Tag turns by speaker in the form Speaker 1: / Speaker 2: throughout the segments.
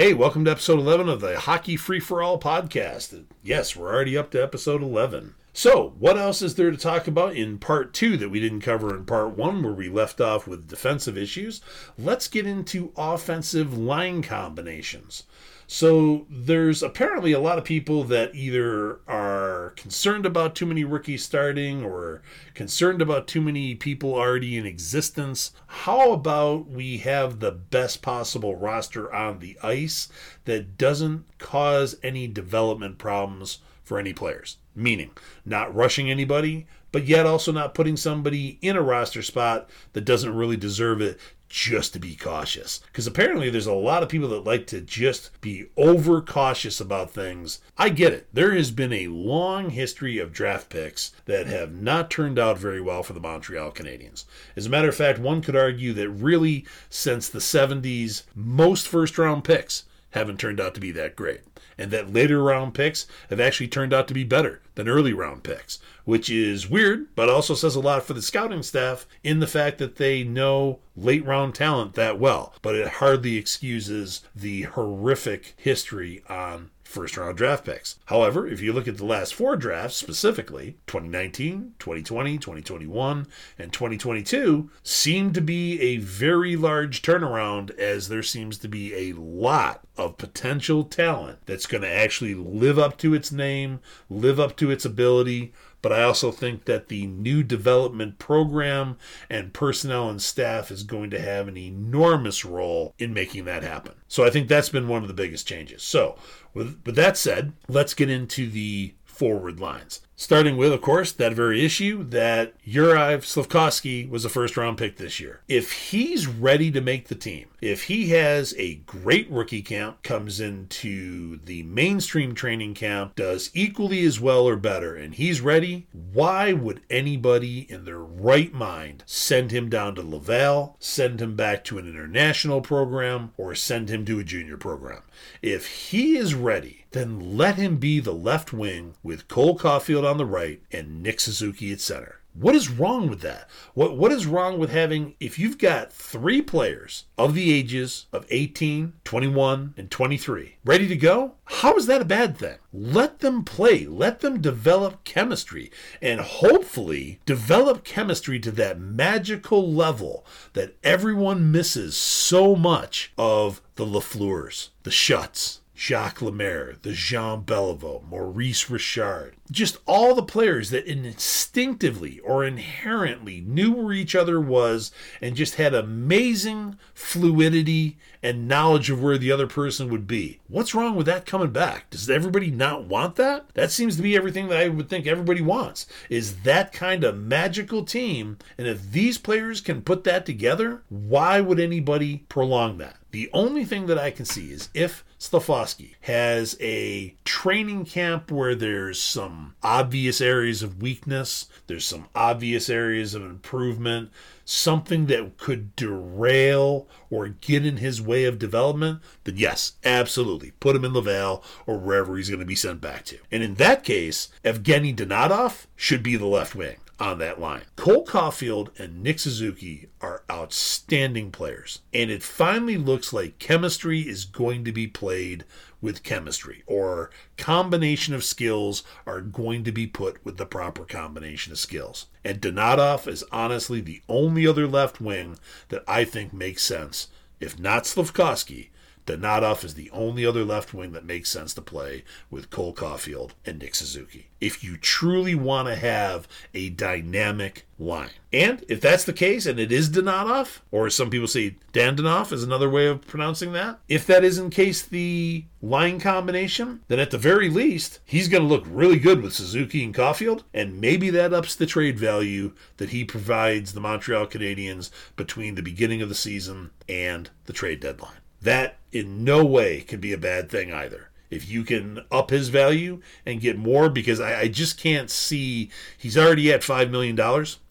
Speaker 1: Hey, welcome to episode 11 of the Hockey Free for All podcast. Yes, we're already up to episode 11. So, what else is there to talk about in part two that we didn't cover in part one, where we left off with defensive issues? Let's get into offensive line combinations. So there's apparently a lot of people that either are concerned about too many rookies starting or concerned about too many people already in existence. How about we have the best possible roster on the ice that doesn't cause any development problems for any players? Meaning, not rushing anybody, but yet also not putting somebody in a roster spot that doesn't really deserve it just to be cautious. Because apparently there's a lot of people that like to just be over cautious about things. I get it. There has been a long history of draft picks that have not turned out very well for the Montreal Canadiens. As a matter of fact, one could argue that really since the 70s, most first round picks haven't turned out to be that great. And that later round picks have actually turned out to be better than early round picks, which is weird, but also says a lot for the scouting staff in the fact that they know late round talent that well. But it hardly excuses the horrific history on first round draft picks. However, if you look at the last four drafts specifically, 2019, 2020, 2021, and 2022 seem to be a very large turnaround as there seems to be a lot of potential talent that's going to actually live up to its name, live up to its ability, but I also think that the new development program and personnel and staff is going to have an enormous role in making that happen. So I think that's been one of the biggest changes. So, with, with that said, let's get into the forward lines. Starting with, of course, that very issue that Juraj Slavkovsky was a first round pick this year. If he's ready to make the team, if he has a great rookie camp, comes into the mainstream training camp, does equally as well or better, and he's ready, why would anybody in their right mind send him down to Laval, send him back to an international program, or send him to a junior program? If he is ready, then let him be the left wing with Cole Caufield on the right and Nick Suzuki at center. What is wrong with that? What what is wrong with having if you've got 3 players of the ages of 18, 21 and 23 ready to go? How is that a bad thing? Let them play, let them develop chemistry and hopefully develop chemistry to that magical level that everyone misses so much of the Lafleurs, the Shutts, Jacques Lemaire, the Jean Beliveau, Maurice Richard, just all the players that instinctively or inherently knew where each other was and just had amazing fluidity and knowledge of where the other person would be. What's wrong with that coming back? Does everybody not want that? That seems to be everything that I would think everybody wants. Is that kind of magical team and if these players can put that together, why would anybody prolong that? The only thing that I can see is if Slavkovsky has a training camp where there's some obvious areas of weakness, there's some obvious areas of improvement, something that could derail or get in his way of development, then yes, absolutely. Put him in Laval or wherever he's going to be sent back to. And in that case, Evgeny Donatov should be the left wing on that line. Cole Caufield and Nick Suzuki are outstanding players. And it finally looks like chemistry is going to be played with chemistry, or combination of skills are going to be put with the proper combination of skills. And Donatov is honestly the only other left wing that I think makes sense. If not Slavkovsky, Donatov is the only other left wing that makes sense to play with Cole Caufield and Nick Suzuki. If you truly want to have a dynamic line. And if that's the case, and it is Donatov, or some people say Dandanov is another way of pronouncing that, if that is in case the line combination, then at the very least, he's going to look really good with Suzuki and Caufield, and maybe that ups the trade value that he provides the Montreal Canadiens between the beginning of the season and the trade deadline. That in no way can be a bad thing either. If you can up his value and get more, because I, I just can't see he's already at $5 million.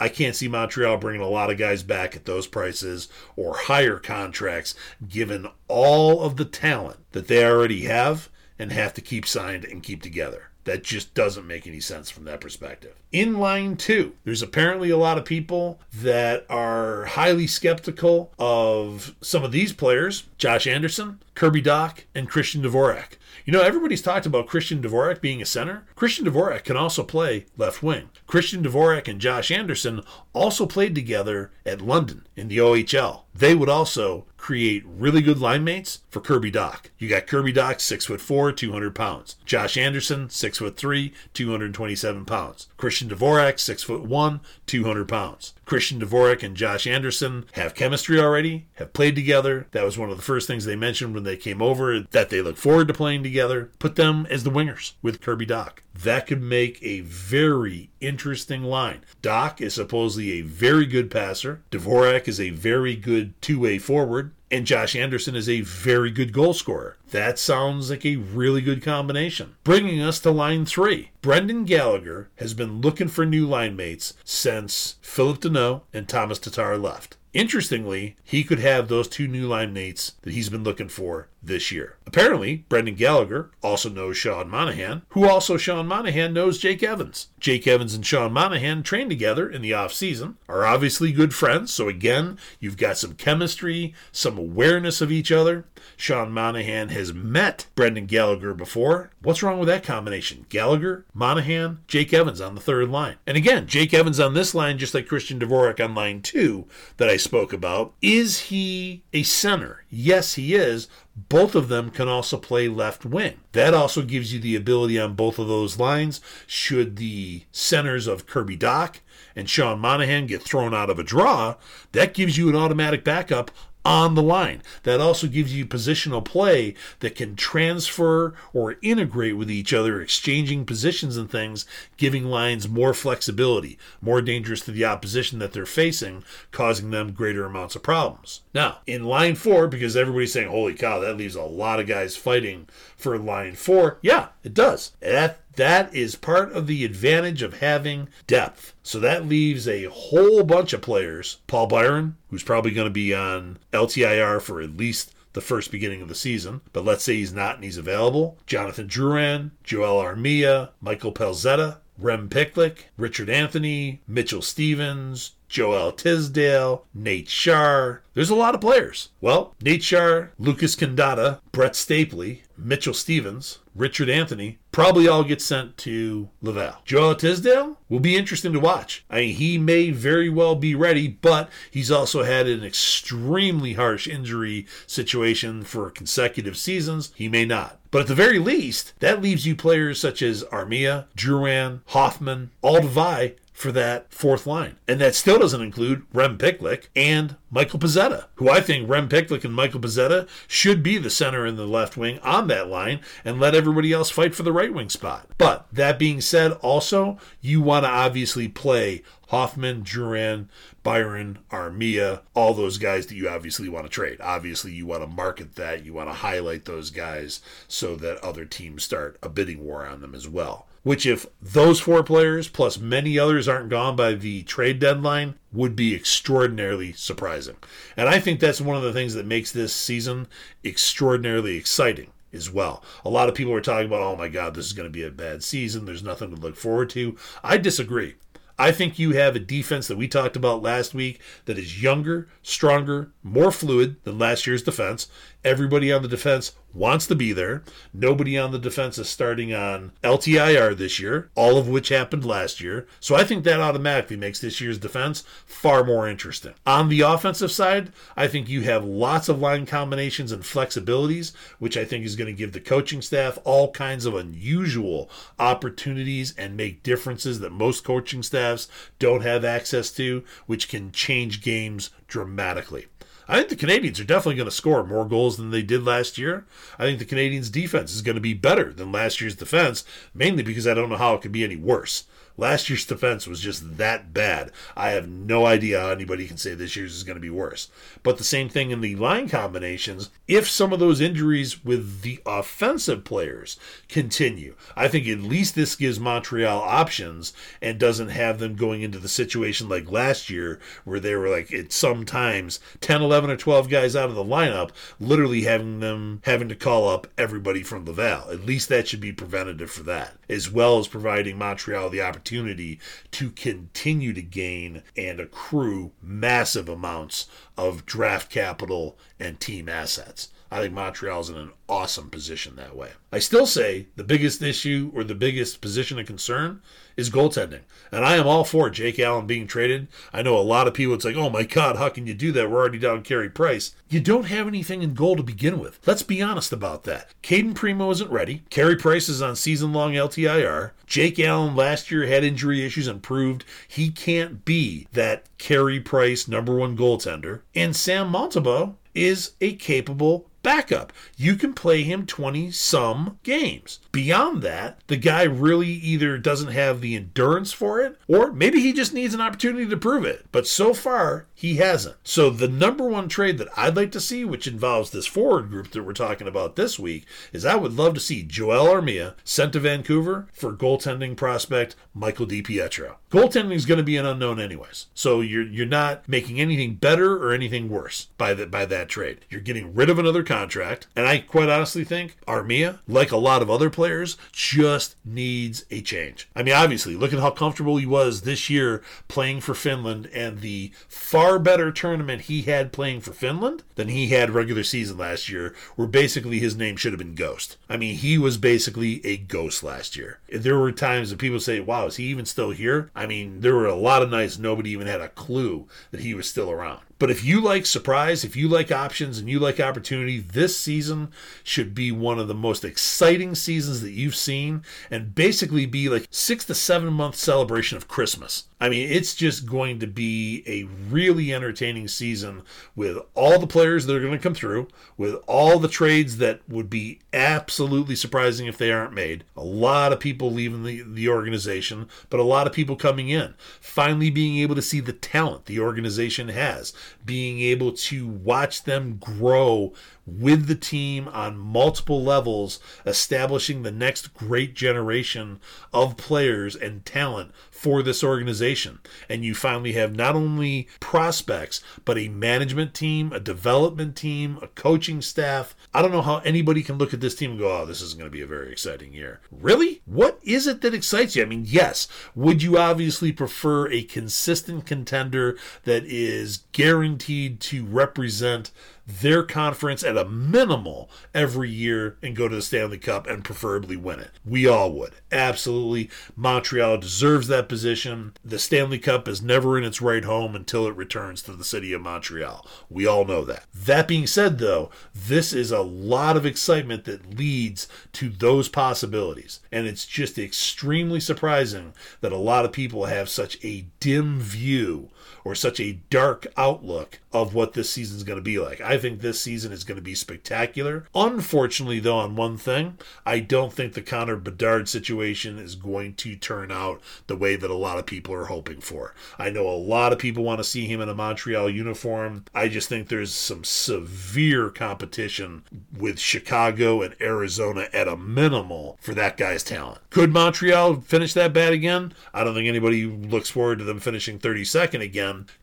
Speaker 1: I can't see Montreal bringing a lot of guys back at those prices or higher contracts given all of the talent that they already have and have to keep signed and keep together. That just doesn't make any sense from that perspective. In line two, there's apparently a lot of people that are highly skeptical of some of these players. Josh Anderson, Kirby Dach, and Christian Dvorak. You know, everybody's talked about Christian Dvorak being a center. Christian Dvorak can also play left wing. Christian Dvorak and Josh Anderson also played together at London in the OHL. They would also create really good line mates for Kirby Dach. You got Kirby Dach, six foot four, 200 pounds. Josh Anderson, six foot three, 227 pounds. Christian Dvorak, six foot one, 200 pounds. Christian Dvorak and Josh Anderson have chemistry already, have played together. That was one of the first things they mentioned when they came over, that they look forward to playing together. Put them as the wingers with Kirby Dach. That could make a very interesting line. Dach is supposedly a very good passer. Dvorak is a very good two way forward. And Josh Anderson is a very good goal scorer. That sounds like a really good combination. Bringing us to line three. Brendan Gallagher has been looking for new line mates since Phillip Danault and Tomas Tatar left. Interestingly, he could have those two new line mates that he's been looking for this year. Apparently, Brendan Gallagher also knows Sean Monahan, who also Sean Monahan knows Jake Evans. Jake Evans and Sean Monahan trained together in the off season, are obviously good friends, so again, you've got some chemistry, some awareness of each other. Sean Monahan has met Brendan Gallagher before. What's wrong with that combination? Gallagher, Monahan, Jake Evans on the third line. And again, Jake Evans on this line, just like Christian Dvorak on line two that I spoke about. Is he a center? Yes, he is, both of them can also play left wing. That also gives you the ability on both of those lines. Should the centers of Kirby Dach and Sean Monahan get thrown out of a draw, that gives you an automatic backup on the line. That also gives you positional play that can transfer or integrate with each other, exchanging positions and things, giving lines more flexibility, more dangerous to the opposition that they're facing, causing them greater amounts of problems. Now, in line four, because everybody's saying, holy cow, that leaves a lot of guys fighting for line four. Yeah, it does. That that is part of the advantage of having depth. So that leaves a whole bunch of players. Paul Byron, who's probably going to be on LTIR for at least the first beginning of the season, but let's say he's not and he's available. Jonathan Drouin, Joel Armia, Michael Pezzetta, Rem Pitlick, Richard Anthony, Mitchell Stephens, Joel Teasdale, Nate Schnarr. There's a lot of players. Well, Nate Schnarr, Lucas Condotta, Brett Stapley, Mitchell Stephens, Richard Anthony probably all get sent to Laval. Joel Teasdale will be interesting to watch. I mean, he may very well be ready, but he's also had an extremely harsh injury situation for consecutive seasons. He may not. But at the very least, that leaves you players such as Armia, Drouin, Hoffman, Aldevai for that fourth line. And that still doesn't include Rem Pitlick and Michael Pezzetta, who I think Rem Pitlick and Michael Pezzetta should be the center and the left wing on that line and let everybody else fight for the right wing spot. But that being said, also, you want to obviously play Hoffman, Drouin, Byron, Armia, all those guys that you obviously want to trade. Obviously, you want to market that. You want to highlight those guys so that other teams start a bidding war on them as well which if those four players plus many others aren't gone by the trade deadline would be extraordinarily surprising. And I think that's one of the things that makes this season extraordinarily exciting as well. A lot of people are talking about, oh my God, this is going to be a bad season. There's nothing to look forward to. I disagree. I think you have a defense that we talked about last week that is younger, stronger, more fluid than last year's defense. Everybody on the defense wants to be there. Nobody on the defense is starting on LTIR this year, all of which happened last year. So I think that automatically makes this year's defense far more interesting. On the offensive side, I think you have lots of line combinations and flexibilities, which I think is going to give the coaching staff all kinds of unusual opportunities and make differences that most coaching staffs don't have access to, which can change games dramatically. I think the Canadiens are definitely going to score more goals than they did last year. I think the Canadiens' defense is going to be better than last year's defense, mainly because I don't know how it could be any worse. Last year's defense was just that bad. I have no idea how anybody can say this year's is going to be worse. But the same thing in the line combinations. If some of those injuries with the offensive players continue, I think at least this gives Montreal options and doesn't have them going into the situation like last year where they were like at sometimes 10, 11, or 12 guys out of the lineup, literally having them having to call up everybody from Laval. At least that should be preventative for that, as well as providing Montreal the opportunity to continue to gain and accrue massive amounts of draft capital and team assets. I think Montreal's in an awesome position that way. I still say the biggest issue or the biggest position of concern is goaltending. And I am all for Jake Allen being traded. I know a lot of people, it's like, oh my God, how can you do that? We're already down Carey Price. You don't have anything in goal to begin with. Let's be honest about that. Cayden Primeau isn't ready. Carey Price is on season long LTIR. Jake Allen last year had injury issues and proved he can't be that Carey Price number one goaltender. And Sam Montembeault is a capable backup. You can play him 20 some games. Beyond that, the guy really either doesn't have the endurance for it or maybe he just needs an opportunity to prove it. But so far, he hasn't. So the number one trade that I'd like to see, which involves this forward group that we're talking about this week, is I would love to see Joel Armia sent to Vancouver for goaltending prospect Michael DiPietro. Goaltending is going to be an unknown anyways. So you're you're not making anything better or anything worse by that by that trade. You're getting rid of another contract, and I quite honestly think Armia, like a lot of other players, just needs a change. I mean, obviously, look at how comfortable he was this year playing for Finland and the far better tournament he had playing for Finland than he had regular season last year, where basically his name should have been Ghost. I mean, he was basically a ghost last year. There were times that people say, wow, is he even still here? I mean, there were a lot of nights nobody even had a clue that he was still around. But if you like surprise, if you like options, and you like opportunity, this season should be one of the most exciting seasons that you've seen and basically be like six to seven month celebration of Christmas. I mean, it's just going to be a really entertaining season with all the players that are going to come through, with all the trades that would be absolutely surprising if they aren't made. A lot of people leaving the, the organization, but a lot of people coming in. Finally, being able to see the talent the organization has, being able to watch them grow with the team on multiple levels, establishing the next great generation of players and talent for this organization. And you finally have not only prospects, but a management team, a development team, a coaching staff. I don't know how anybody can look at this team and go, oh, this is going to be a very exciting year. Really? What is it that excites you? I mean, yes, would you obviously prefer a consistent contender that is guaranteed to represent their conference at a minimal every year and go to the Stanley Cup and preferably win it. We all would. Absolutely. Montreal deserves that position. The Stanley Cup is never in its right home until it returns to the city of Montreal. We all know that. That being said, though, this is a lot of excitement that leads to those possibilities. And it's just extremely surprising that a lot of people have such a dim view or such a dark outlook of what this season is going to be like. I think this season is going to be spectacular. Unfortunately, though, on one thing, I don't think the Connor Bedard situation is going to turn out the way that a lot of people are hoping for. I know a lot of people want to see him in a Montreal uniform. I just think there's some severe competition with Chicago and Arizona at a minimal for that guy's talent. Could Montreal finish that bad again? I don't think anybody looks forward to them finishing 32nd again.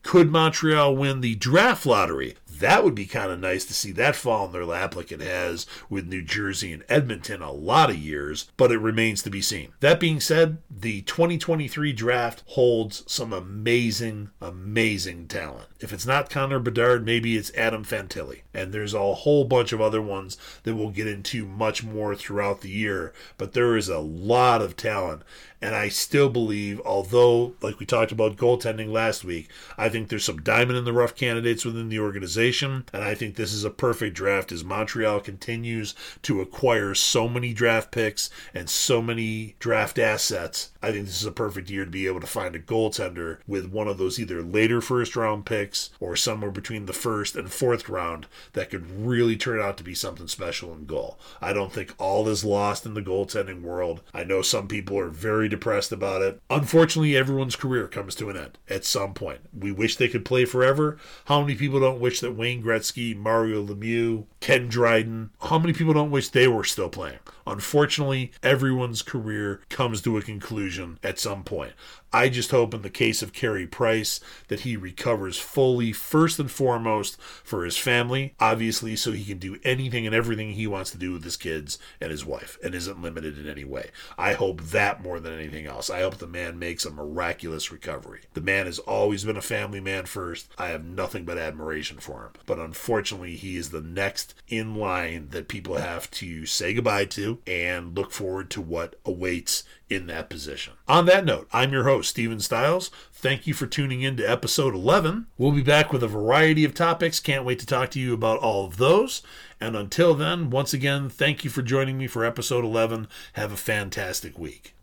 Speaker 1: Could Montreal win the draft lottery? that would be kind of nice to see that fall in their lap like it has with New Jersey and Edmonton a lot of years, but it remains to be seen. That being said, the 2023 draft holds some amazing, amazing talent. If it's not Connor Bedard, maybe it's Adam Fantilli. And there's a whole bunch of other ones that we'll get into much more throughout the year, but there is a lot of talent. And I still believe, although, like we talked about goaltending last week, I think there's some diamond in the rough candidates within the organization. And I think this is a perfect draft as Montreal continues to acquire so many draft picks and so many draft assets. I think this is a perfect year to be able to find a goaltender with one of those either later first round picks or somewhere between the first and fourth round that could really turn out to be something special in goal. I don't think all is lost in the goaltending world. I know some people are very depressed about it. Unfortunately, everyone's career comes to an end at some point. We wish they could play forever. How many people don't wish that Wayne Gretzky, Mario Lemieux, Ken Dryden, how many people don't wish they were still playing? Unfortunately, everyone's career comes to a conclusion at some point. I just hope in the case of Carey Price that he recovers fully, first and foremost, for his family, obviously, so he can do anything and everything he wants to do with his kids and his wife and isn't limited in any way. I hope that more than anything else. I hope the man makes a miraculous recovery. The man has always been a family man first. I have nothing but admiration for him. But unfortunately, he is the next in line that people have to say goodbye to and look forward to what awaits in that position. On that note, I'm your Steven Stiles. Thank you for tuning in to episode 11. We'll be back with a variety of topics. Can't wait to talk to you about all of those. And until then, once again, thank you for joining me for episode 11. Have a fantastic week.